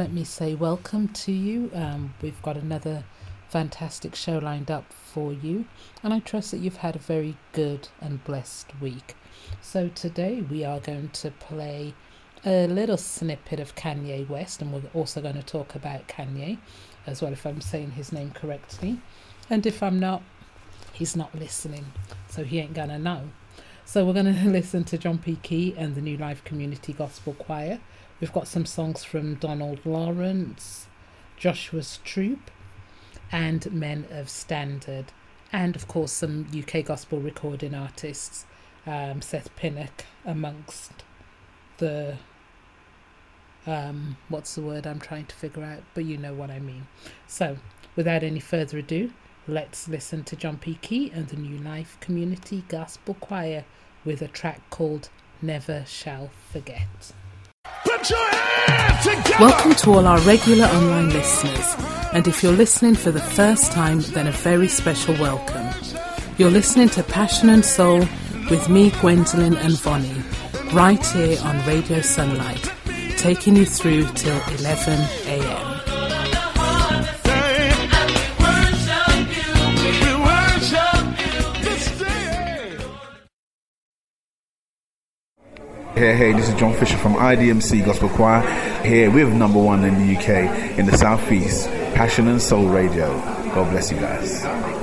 Let me say welcome to you. Um, we've got another fantastic show lined up for you, and I trust that you've had a very good and blessed week. So, today we are going to play a little snippet of Kanye West, and we're also going to talk about Kanye as well, if I'm saying his name correctly. And if I'm not, he's not listening, so he ain't gonna know. So, we're going to listen to John P. Kee and the New Life Community Gospel Choir. We've got some songs from Donald Lawrence, Joshua's Troop, and Men of Standard, and of course some UK gospel recording artists, um, Seth Pinnock amongst the um, what's the word I'm trying to figure out, but you know what I mean. So, without any further ado, let's listen to John P. Kee and the New Life Community Gospel Choir with a track called Never Shall Forget. Welcome to all our regular online listeners. And if you're listening for the first time, then a very special welcome. You're listening to Passion and Soul with me, Gwendolyn and Vonnie, right here on Radio Sunlight, taking you through till 11 a.m. Hey, hey, this is John Fisher from IDMC Gospel Choir here with number one in the UK in the Southeast, Passion and Soul Radio. God bless you guys.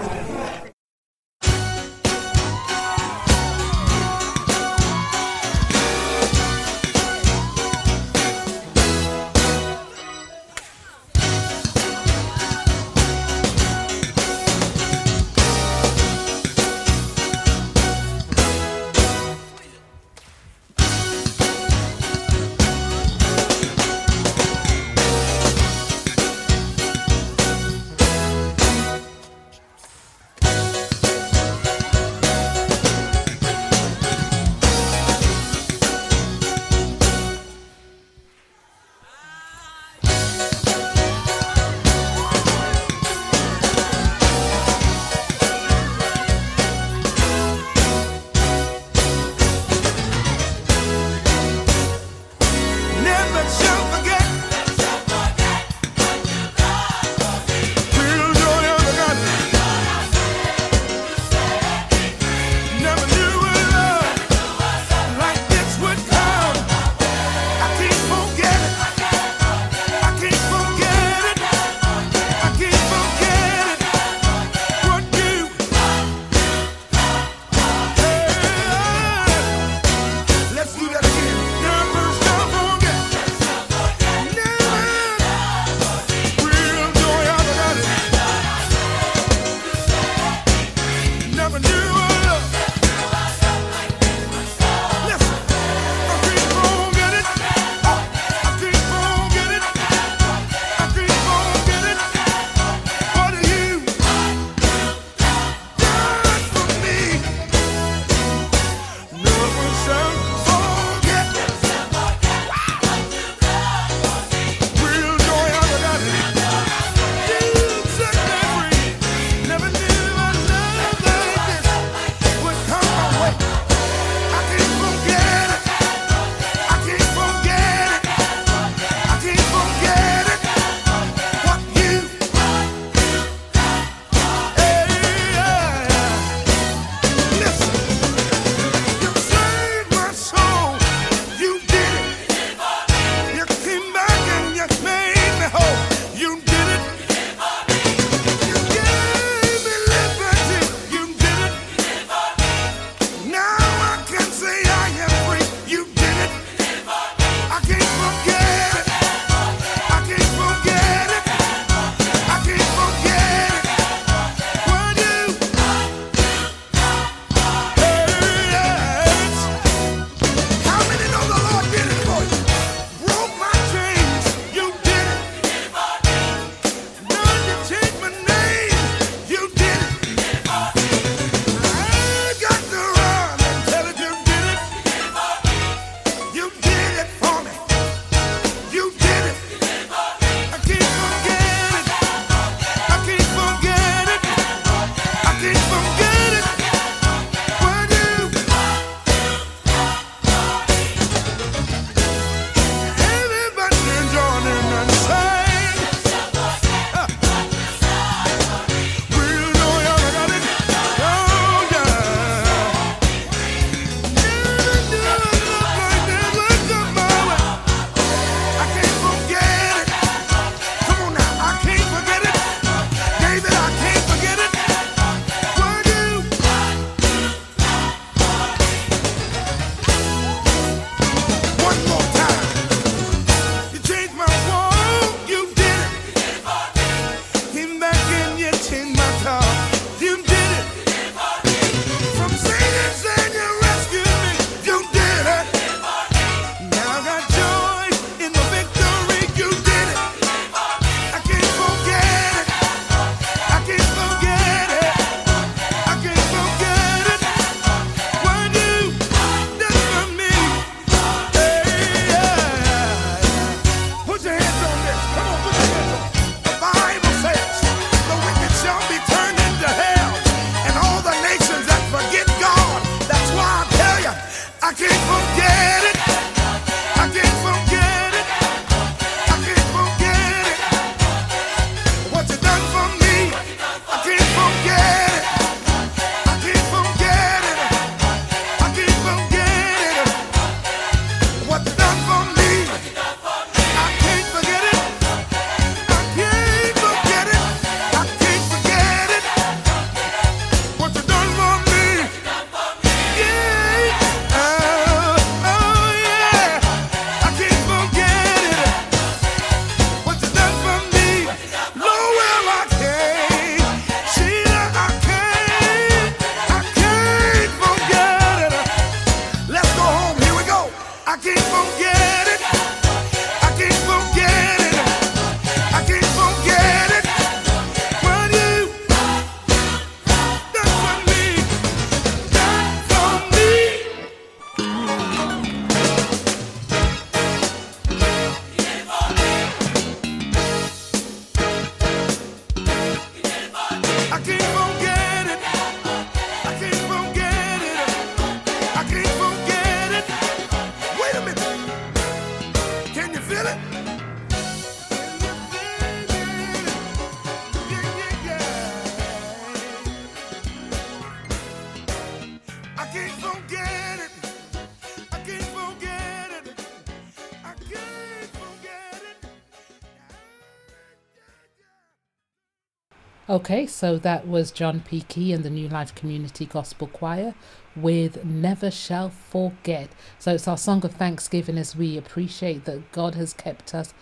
Okay, so that was John P. Kee and the New Life Community Gospel Choir with Never Shall Forget. So it's our song of thanksgiving as we appreciate that God has kept us,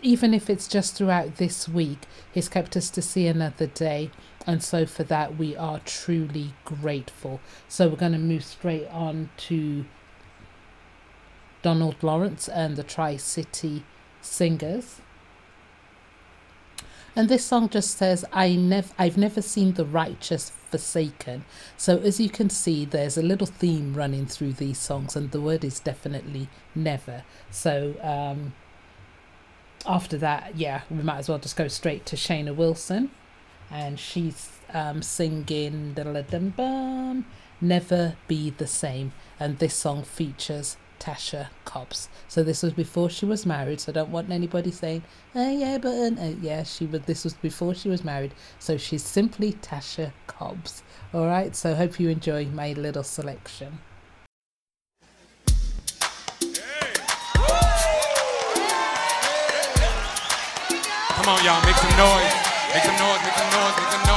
even if it's just throughout this week, He's kept us to see another day. And so for that, we are truly grateful. So we're going to move straight on to Donald Lawrence and the Tri City Singers. And this song just says, I never I've never seen the righteous forsaken. So as you can see, there's a little theme running through these songs, and the word is definitely never. So um, after that, yeah, we might as well just go straight to Shana Wilson, and she's um, singing Never Be the Same, and this song features Tasha Cobbs. So this was before she was married. So I don't want anybody saying, "Oh yeah, but uh, yeah, she was." This was before she was married. So she's simply Tasha Cobbs. All right. So hope you enjoy my little selection. Come on, y'all, make some noise. Make some noise, make some noise, make some noise.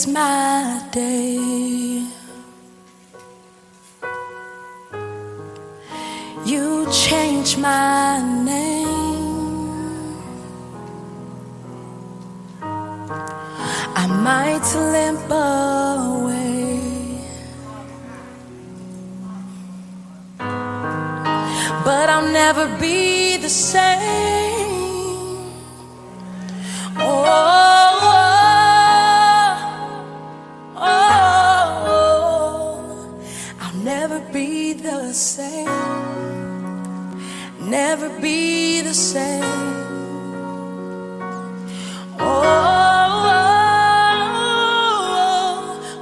is my day. You change my name. I might limp away, but I'll never be the same. Oh. never be the same. Oh, oh,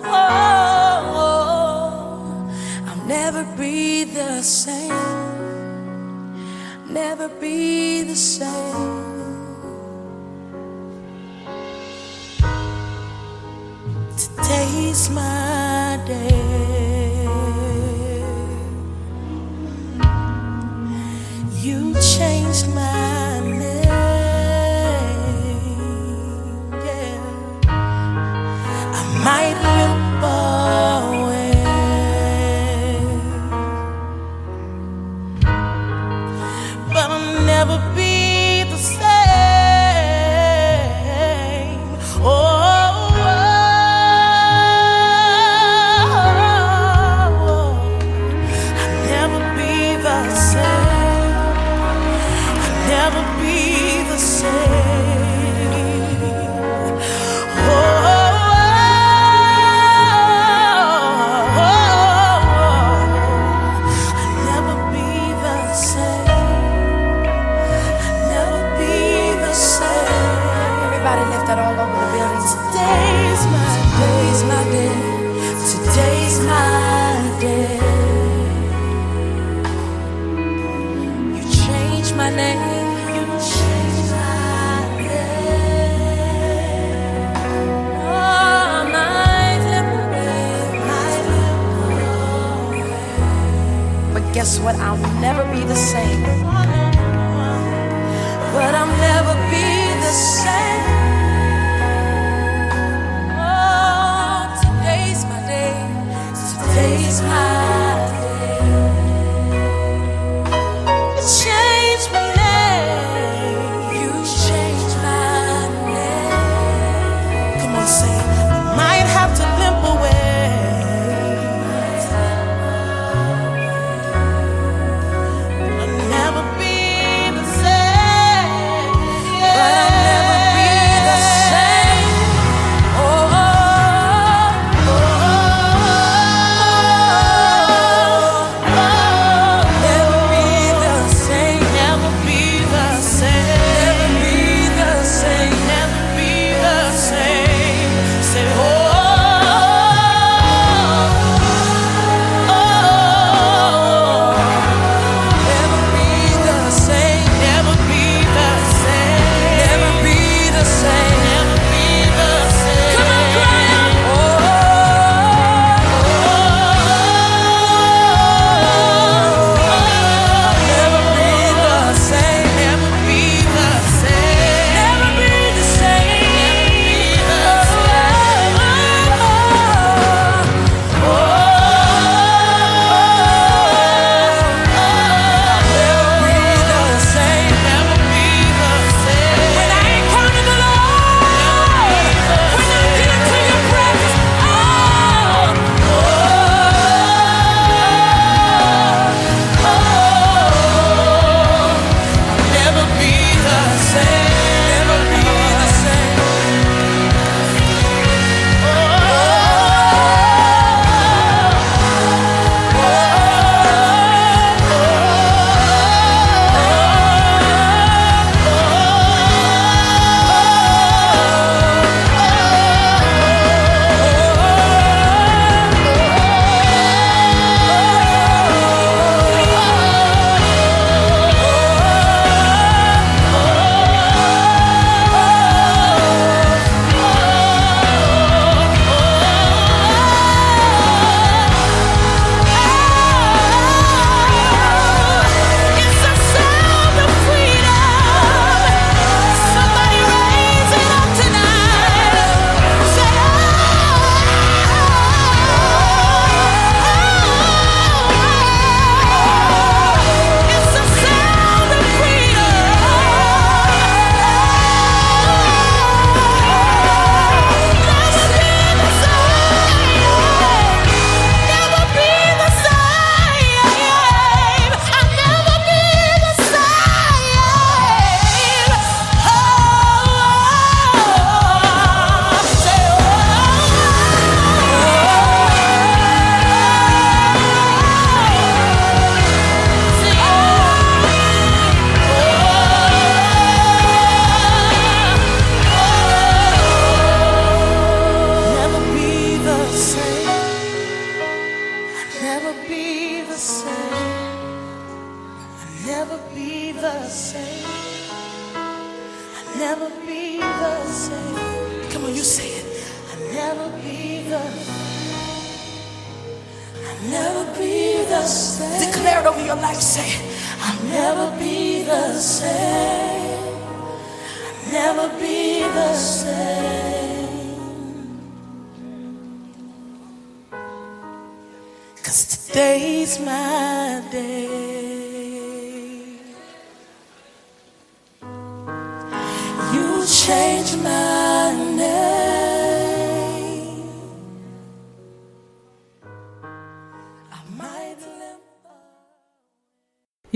oh, oh, I'll never be the same. Never be the same. Today's my day. changed my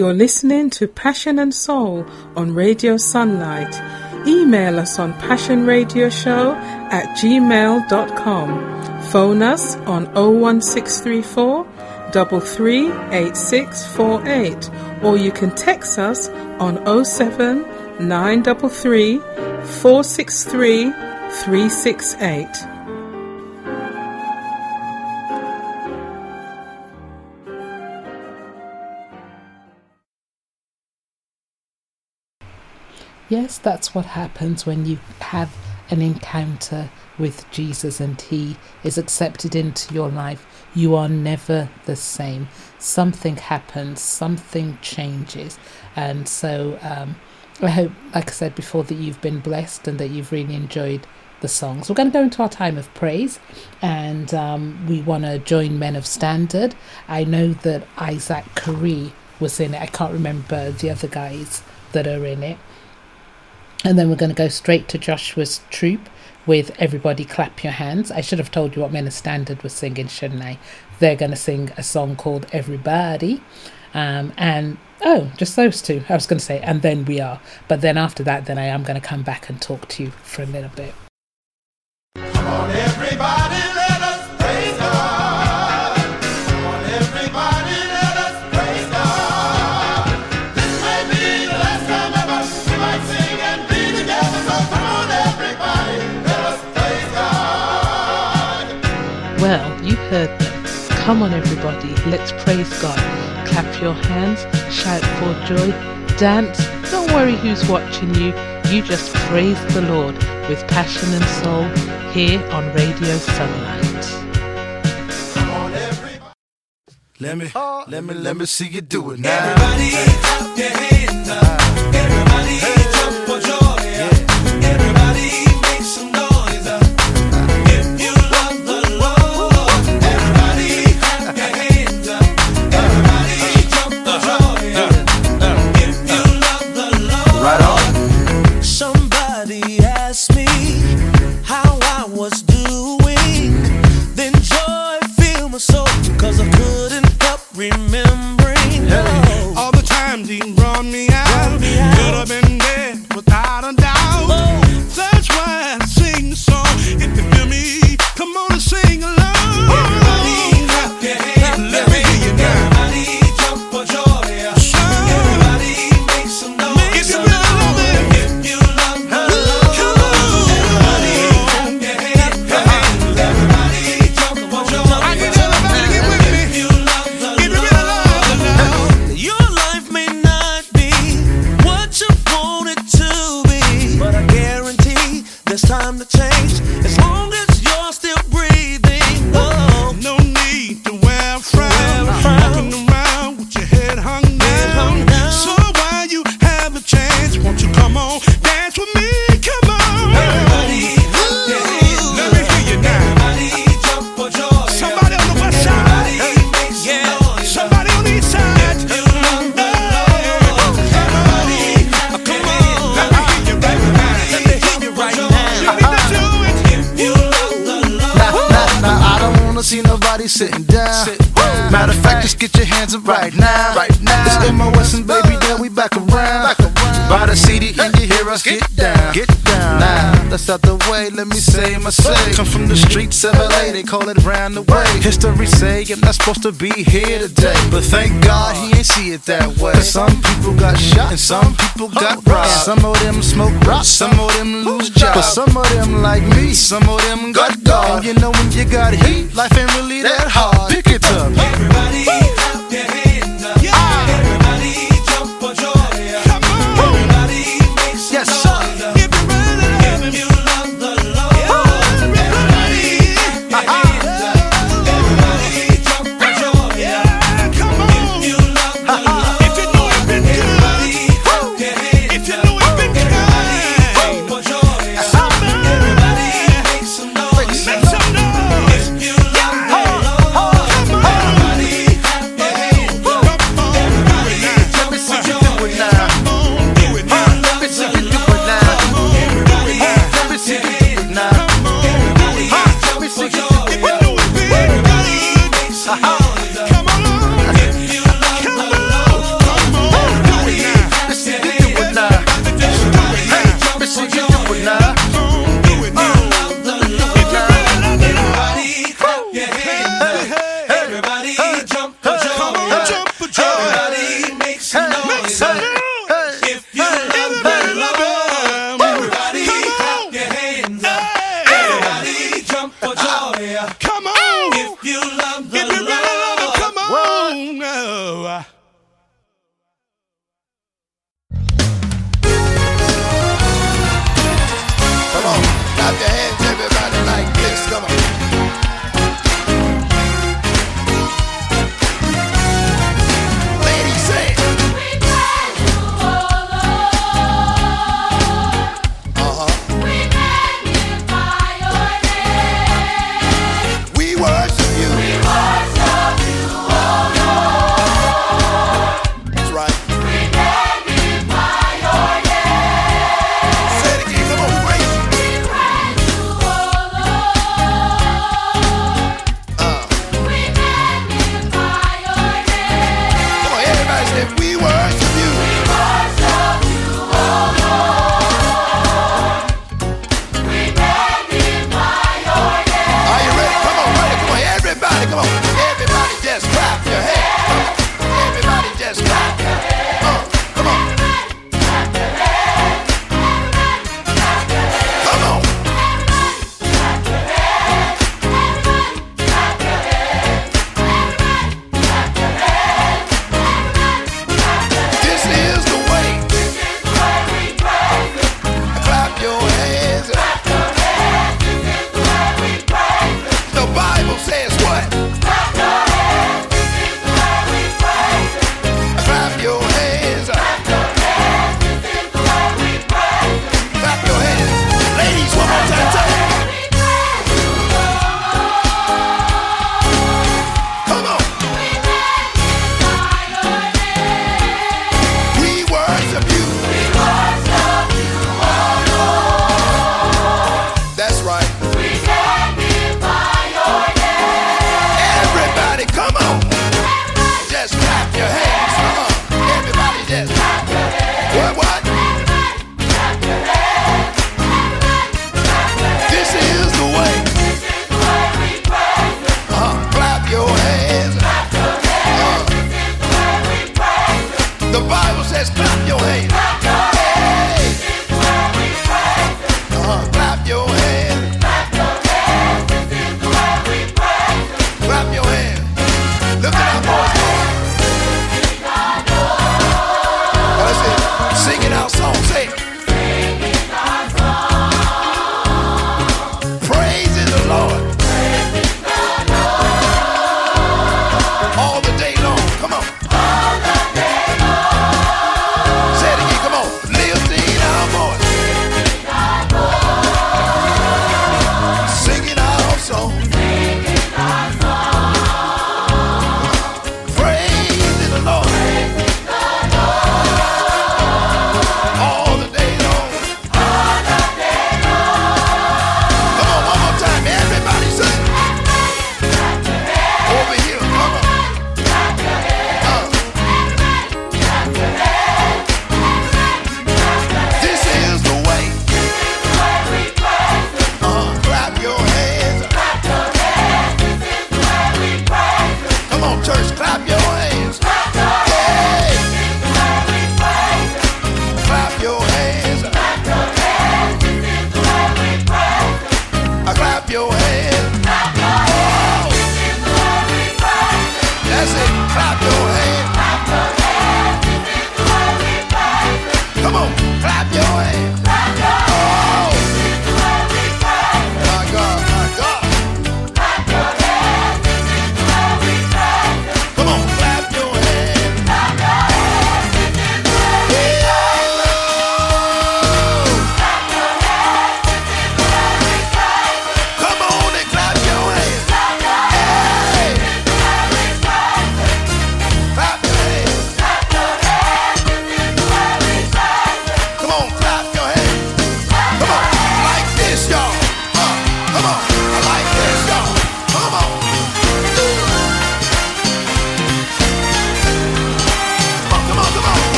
You're listening to Passion and Soul on Radio Sunlight. Email us on passionradioshow at gmail.com. Phone us on 01634 338648 or you can text us on 07 933 463 368. Yes, that's what happens when you have an encounter with Jesus and He is accepted into your life. You are never the same. Something happens, something changes. And so um, I hope, like I said before, that you've been blessed and that you've really enjoyed the songs. We're going to go into our time of praise and um, we want to join Men of Standard. I know that Isaac Carree was in it. I can't remember the other guys that are in it. And then we're going to go straight to Joshua's troop with Everybody Clap Your Hands. I should have told you what Men of Standard was singing, shouldn't I? They're going to sing a song called Everybody. Um, and oh, just those two. I was going to say, and then we are. But then after that, then I am going to come back and talk to you for a little bit. Heard them. Come on, everybody, let's praise God. Clap your hands, shout for joy, dance. Don't worry who's watching you. You just praise the Lord with passion and soul here on Radio Sunlight. Come on, everybody. Let me, oh. let me, let me see you do it now. Everybody, clap your hands up. Everybody, supposed to be here today. But thank God he ain't see it that way. Cause some people got shot and some people got robbed. Some of them smoke rock, some of them lose jobs. But some of them like me, some of them got God. And you know when you got heat, life ain't really that hard. Pick it up. Everybody,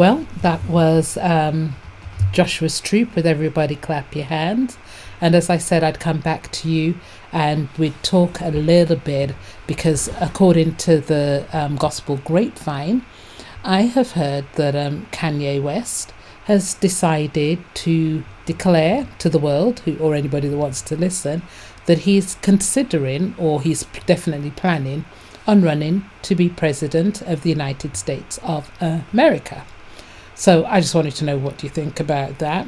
Well, that was um, Joshua's Troop with Everybody Clap Your Hands. And as I said, I'd come back to you and we'd talk a little bit because, according to the um, Gospel Grapevine, I have heard that um, Kanye West has decided to declare to the world, who, or anybody that wants to listen, that he's considering or he's definitely planning on running to be president of the United States of America. So I just wanted to know what do you think about that.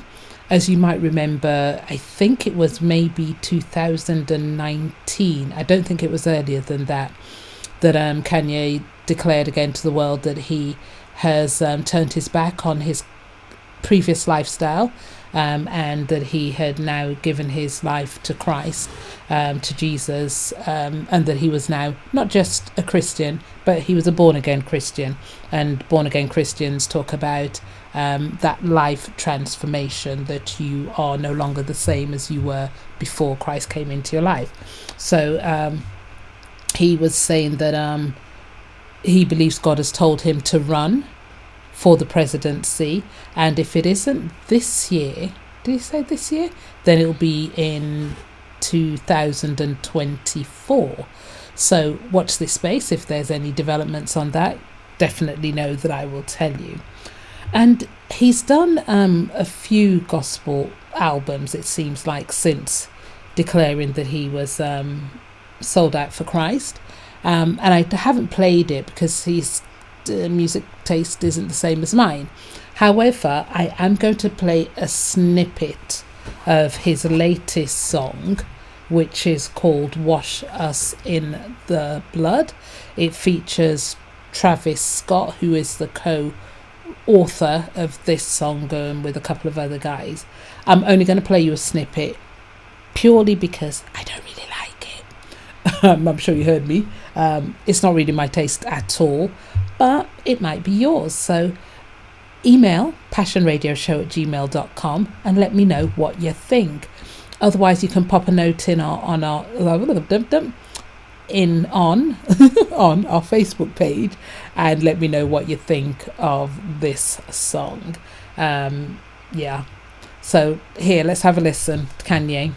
As you might remember, I think it was maybe 2019. I don't think it was earlier than that. That um, Kanye declared again to the world that he has um, turned his back on his previous lifestyle um, and that he had now given his life to Christ, um, to Jesus, um, and that he was now not just a Christian, but he was a born again Christian. And born again Christians talk about um, that life transformation, that you are no longer the same as you were before Christ came into your life. So um, he was saying that um, he believes God has told him to run for the presidency. And if it isn't this year, did he say this year? Then it'll be in 2024. So watch this space. If there's any developments on that, definitely know that I will tell you. And he's done um, a few gospel albums, it seems like, since declaring that he was um, sold out for Christ. Um, and I haven't played it because his uh, music taste isn't the same as mine. However, I am going to play a snippet of his latest song, which is called Wash Us in the Blood. It features Travis Scott, who is the co author of this song, with a couple of other guys. I'm only going to play you a snippet purely because I don't really like it. um, I'm sure you heard me. Um, it's not really my taste at all, but it might be yours. So email passionradioshow at gmail.com and let me know what you think. Otherwise, you can pop a note in our on our in on on our Facebook page and let me know what you think of this song. Um, yeah. So here, let's have a listen. to Kanye.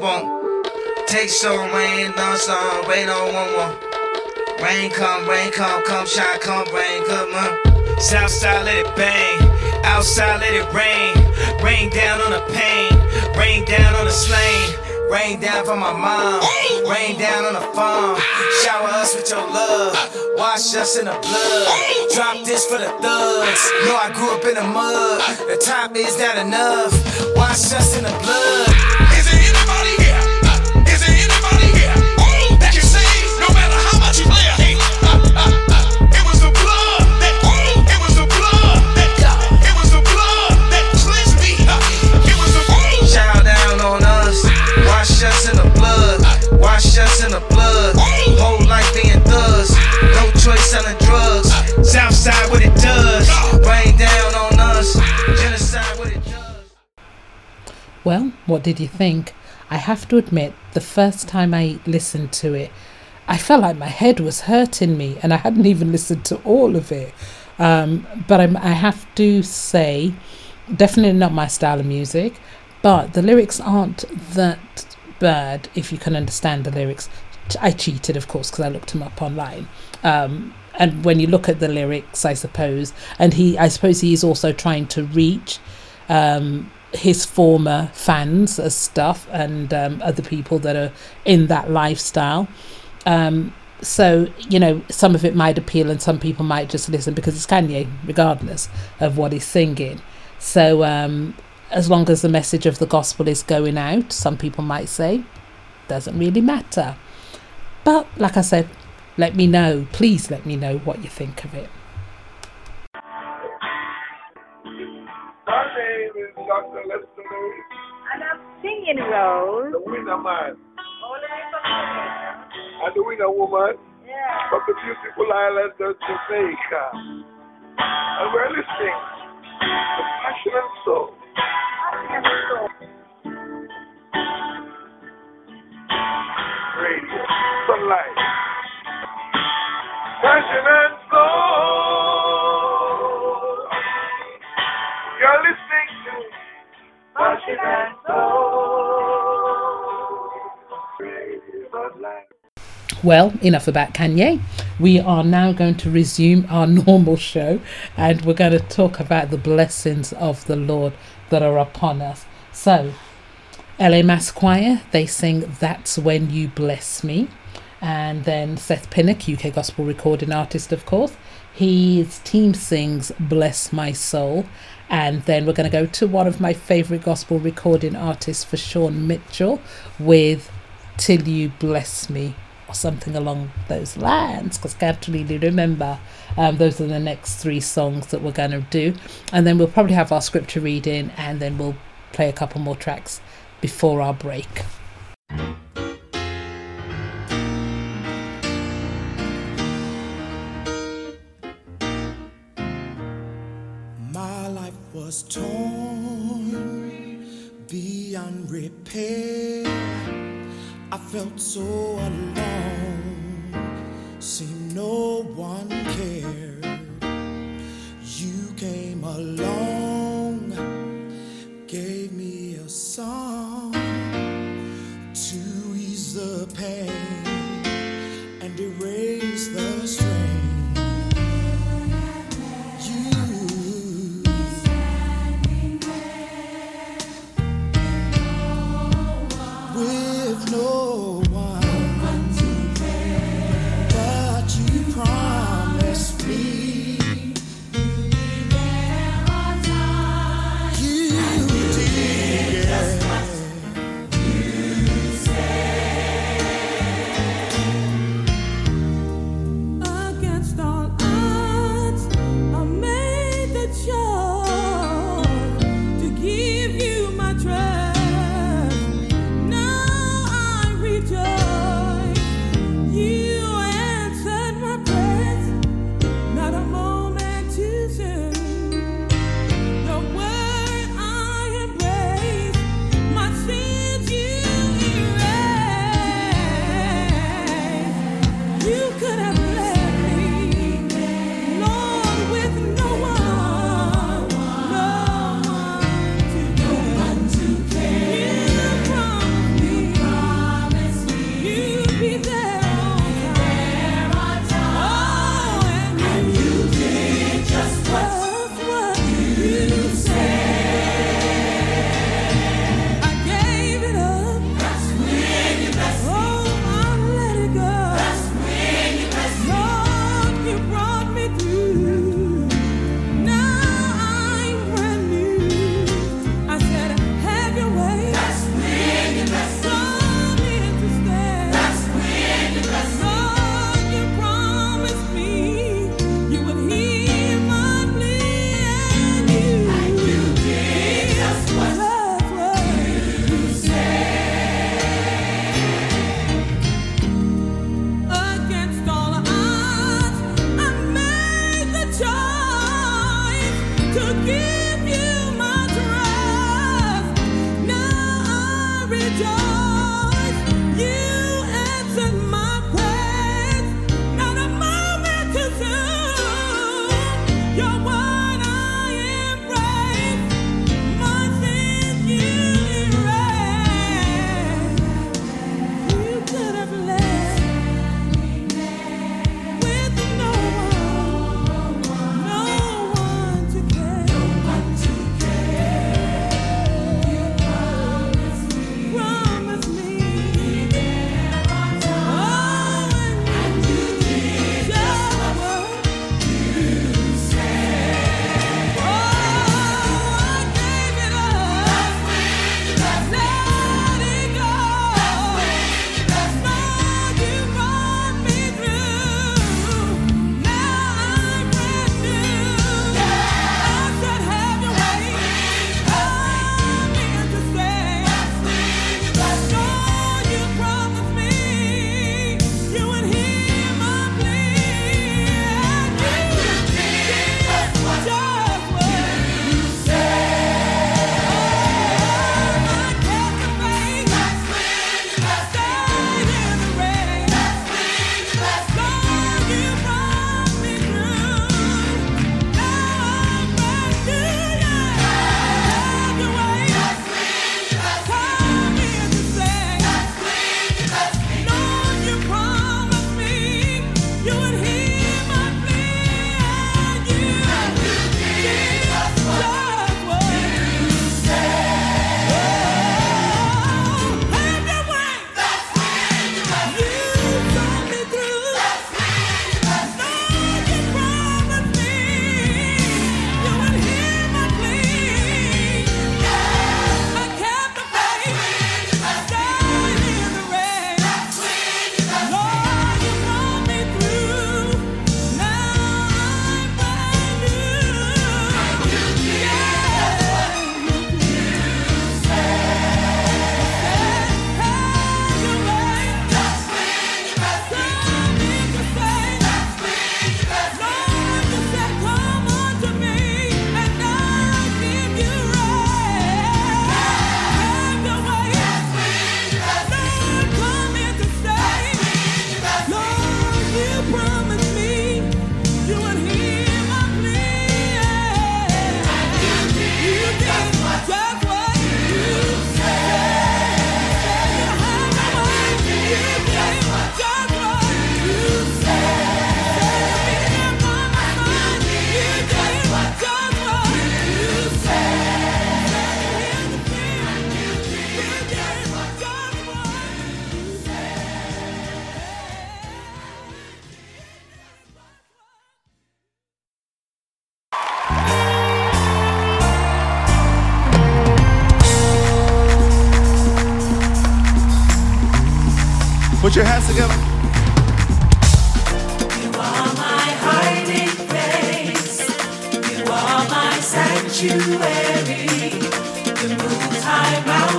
Man? Take some rain, done some rain on one more. Rain come, rain come, come shine, come rain, come on. Southside let it bang, outside let it rain. Rain down on the pain, rain down on the slain. Rain down for my mom, rain down on the farm. Shower us with your love, wash us in the blood. Drop this for the thugs. Know I grew up in the mud. The top is not enough. Wash us in the blood. Is there anybody Us in the blood. Whole life being thugs. No choice selling drugs. Southside what it does. Rain down on us. Genocide what it does. Well, what did you think? I have to admit, the first time I listened to it, I felt like my head was hurting me, and I hadn't even listened to all of it. Um, but I'm, I have to say, definitely not my style of music, but the lyrics aren't that bad if you can understand the lyrics. I cheated, of course, because I looked him up online. Um, and when you look at the lyrics, I suppose, and he, I suppose he is also trying to reach um, his former fans as stuff and um, other people that are in that lifestyle. Um, so you know, some of it might appeal, and some people might just listen because it's Kanye, regardless of what he's singing. So um, as long as the message of the gospel is going out, some people might say, doesn't really matter. But like I said, let me know. Please let me know what you think of it. My name is Dr. Lester Lewis. And I'm singing Rose. The winner man. All the way from Jamaica. and the winner woman from the beautiful island of Jamaica. And we're listening to Passion and Soul. Radio, sunlight. Passion Well, enough about Kanye. We are now going to resume our normal show and we're going to talk about the blessings of the Lord that are upon us. So, LA Mass Choir, they sing That's When You Bless Me. And then Seth Pinnock, UK gospel recording artist, of course, his team sings Bless My Soul. And then we're going to go to one of my favourite gospel recording artists Vashawn Mitchell with Till You Bless Me or something along those lines because I can't really remember. Um, those are the next three songs that we're going to do. And then we'll probably have our scripture reading and then we'll play a couple more tracks before our break. My life was torn beyond repair. I felt so alone, seemed no one cared. You came along, gave me a song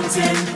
mountain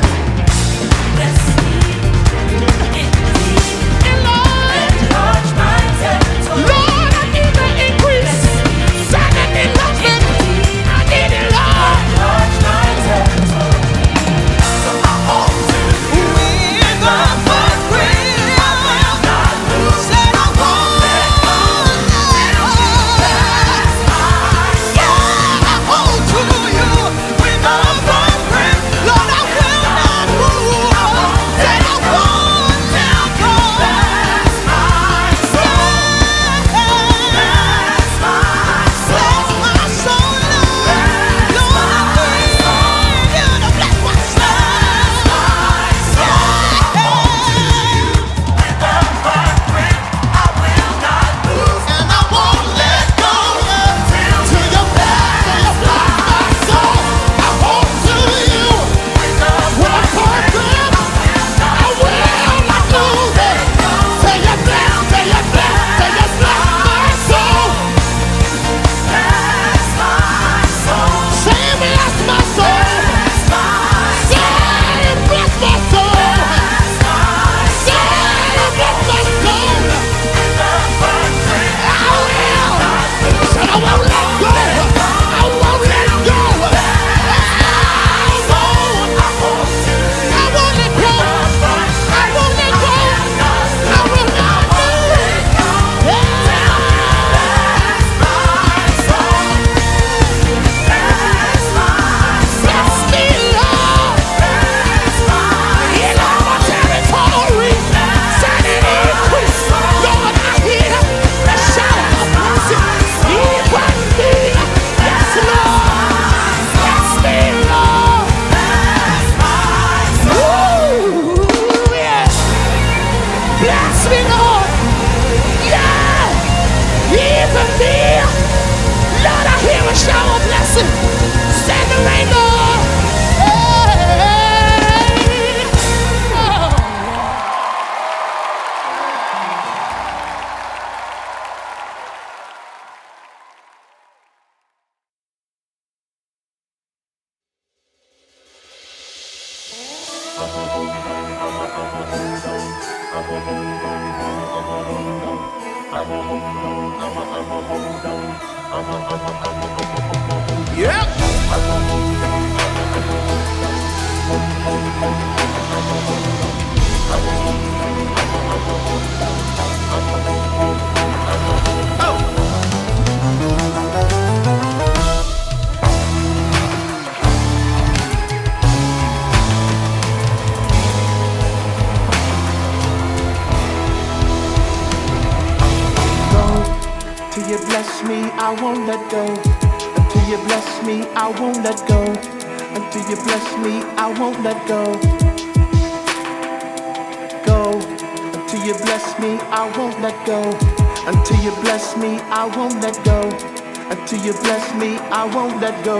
I won't let go.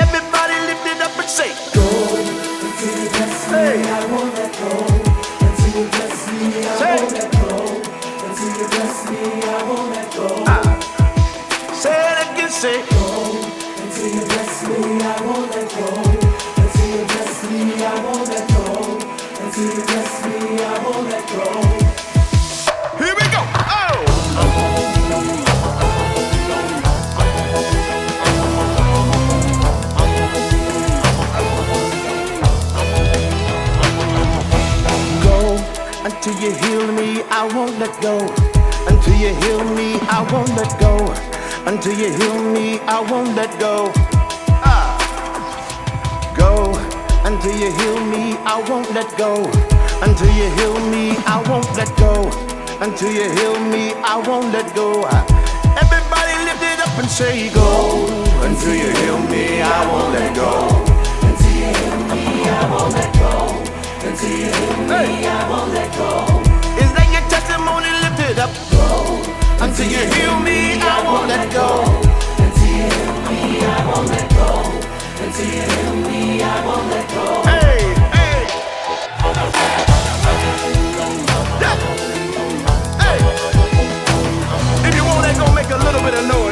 Everybody lift it up and say, Go. Until you bless me, I won't let go. Until you bless me, I won't let go. Until you bless me, I won't let go. Say it again, say won't let go. Until you heal me, I won't let go. Until you heal me, I won't let go. Everybody lift it up and say go. Until you heal me, I won't let go. Until you heal me, I won't let go. Until you heal me, I won't let go. Is that your testimony? Lift it up. Go. Until you heal me, I won't let go. Until you heal me, I won't let go. Until you heal me, I won't let go. Bit of noise.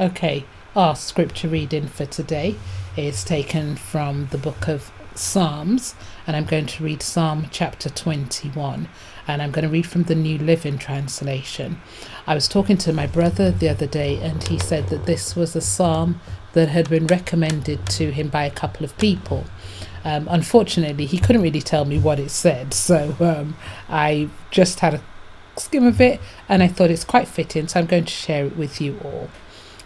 Okay, our scripture reading for today is taken from the book of Psalms, and I'm going to read Psalm chapter 21, and I'm going to read from the New Living Translation. I was talking to my brother the other day, and he said that this was a psalm that had been recommended to him by a couple of people. Um, unfortunately, he couldn't really tell me what it said, so um, I just had a skim of it and I thought it's quite fitting, so I'm going to share it with you all.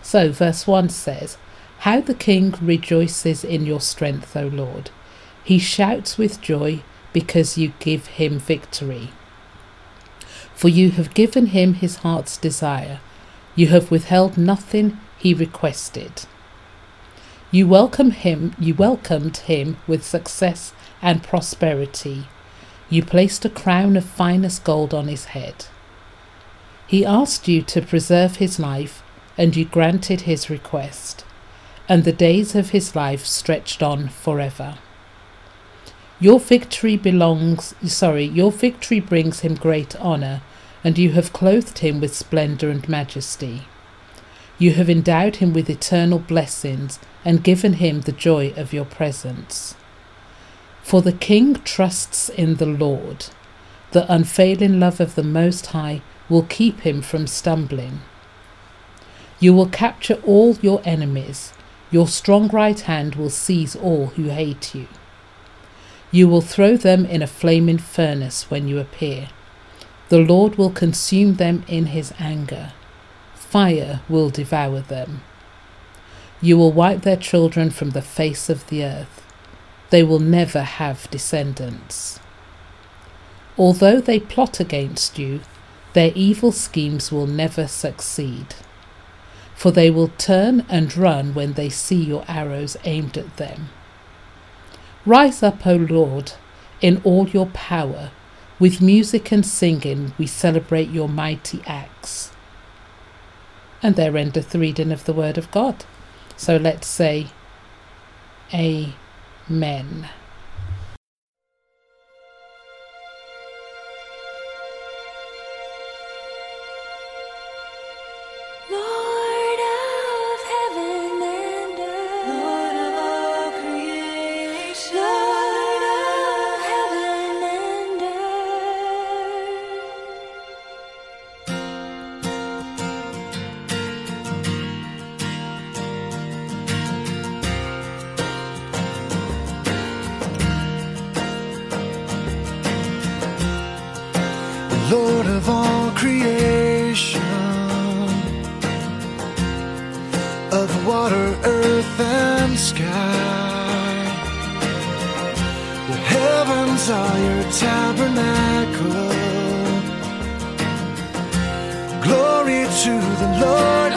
So, verse 1 says, How the king rejoices in your strength, O Lord. He shouts with joy because you give him victory. For you have given him his heart's desire. You have withheld nothing he requested. You welcome him, you welcomed him with success and prosperity. You placed a crown of finest gold on his head. He asked you to preserve his life, and you granted his request, and the days of his life stretched on forever. Your victory belongs, sorry, your victory brings him great honor, and you have clothed him with splendor and majesty. You have endowed him with eternal blessings and given him the joy of your presence. For the king trusts in the Lord. The unfailing love of the Most High will keep him from stumbling. You will capture all your enemies. Your strong right hand will seize all who hate you. You will throw them in a flaming furnace when you appear. The Lord will consume them in his anger. Fire will devour them. You will wipe their children from the face of the earth. They will never have descendants. Although they plot against you, their evil schemes will never succeed. For they will turn and run when they see your arrows aimed at them. Rise up, O Lord, in all your power. With music and singing, we celebrate your mighty acts. And there endeth the reading of the Word of God. So let's say, Amen. Lord of all creation, of water, earth, and sky. The heavens are your tabernacle. Glory to the Lord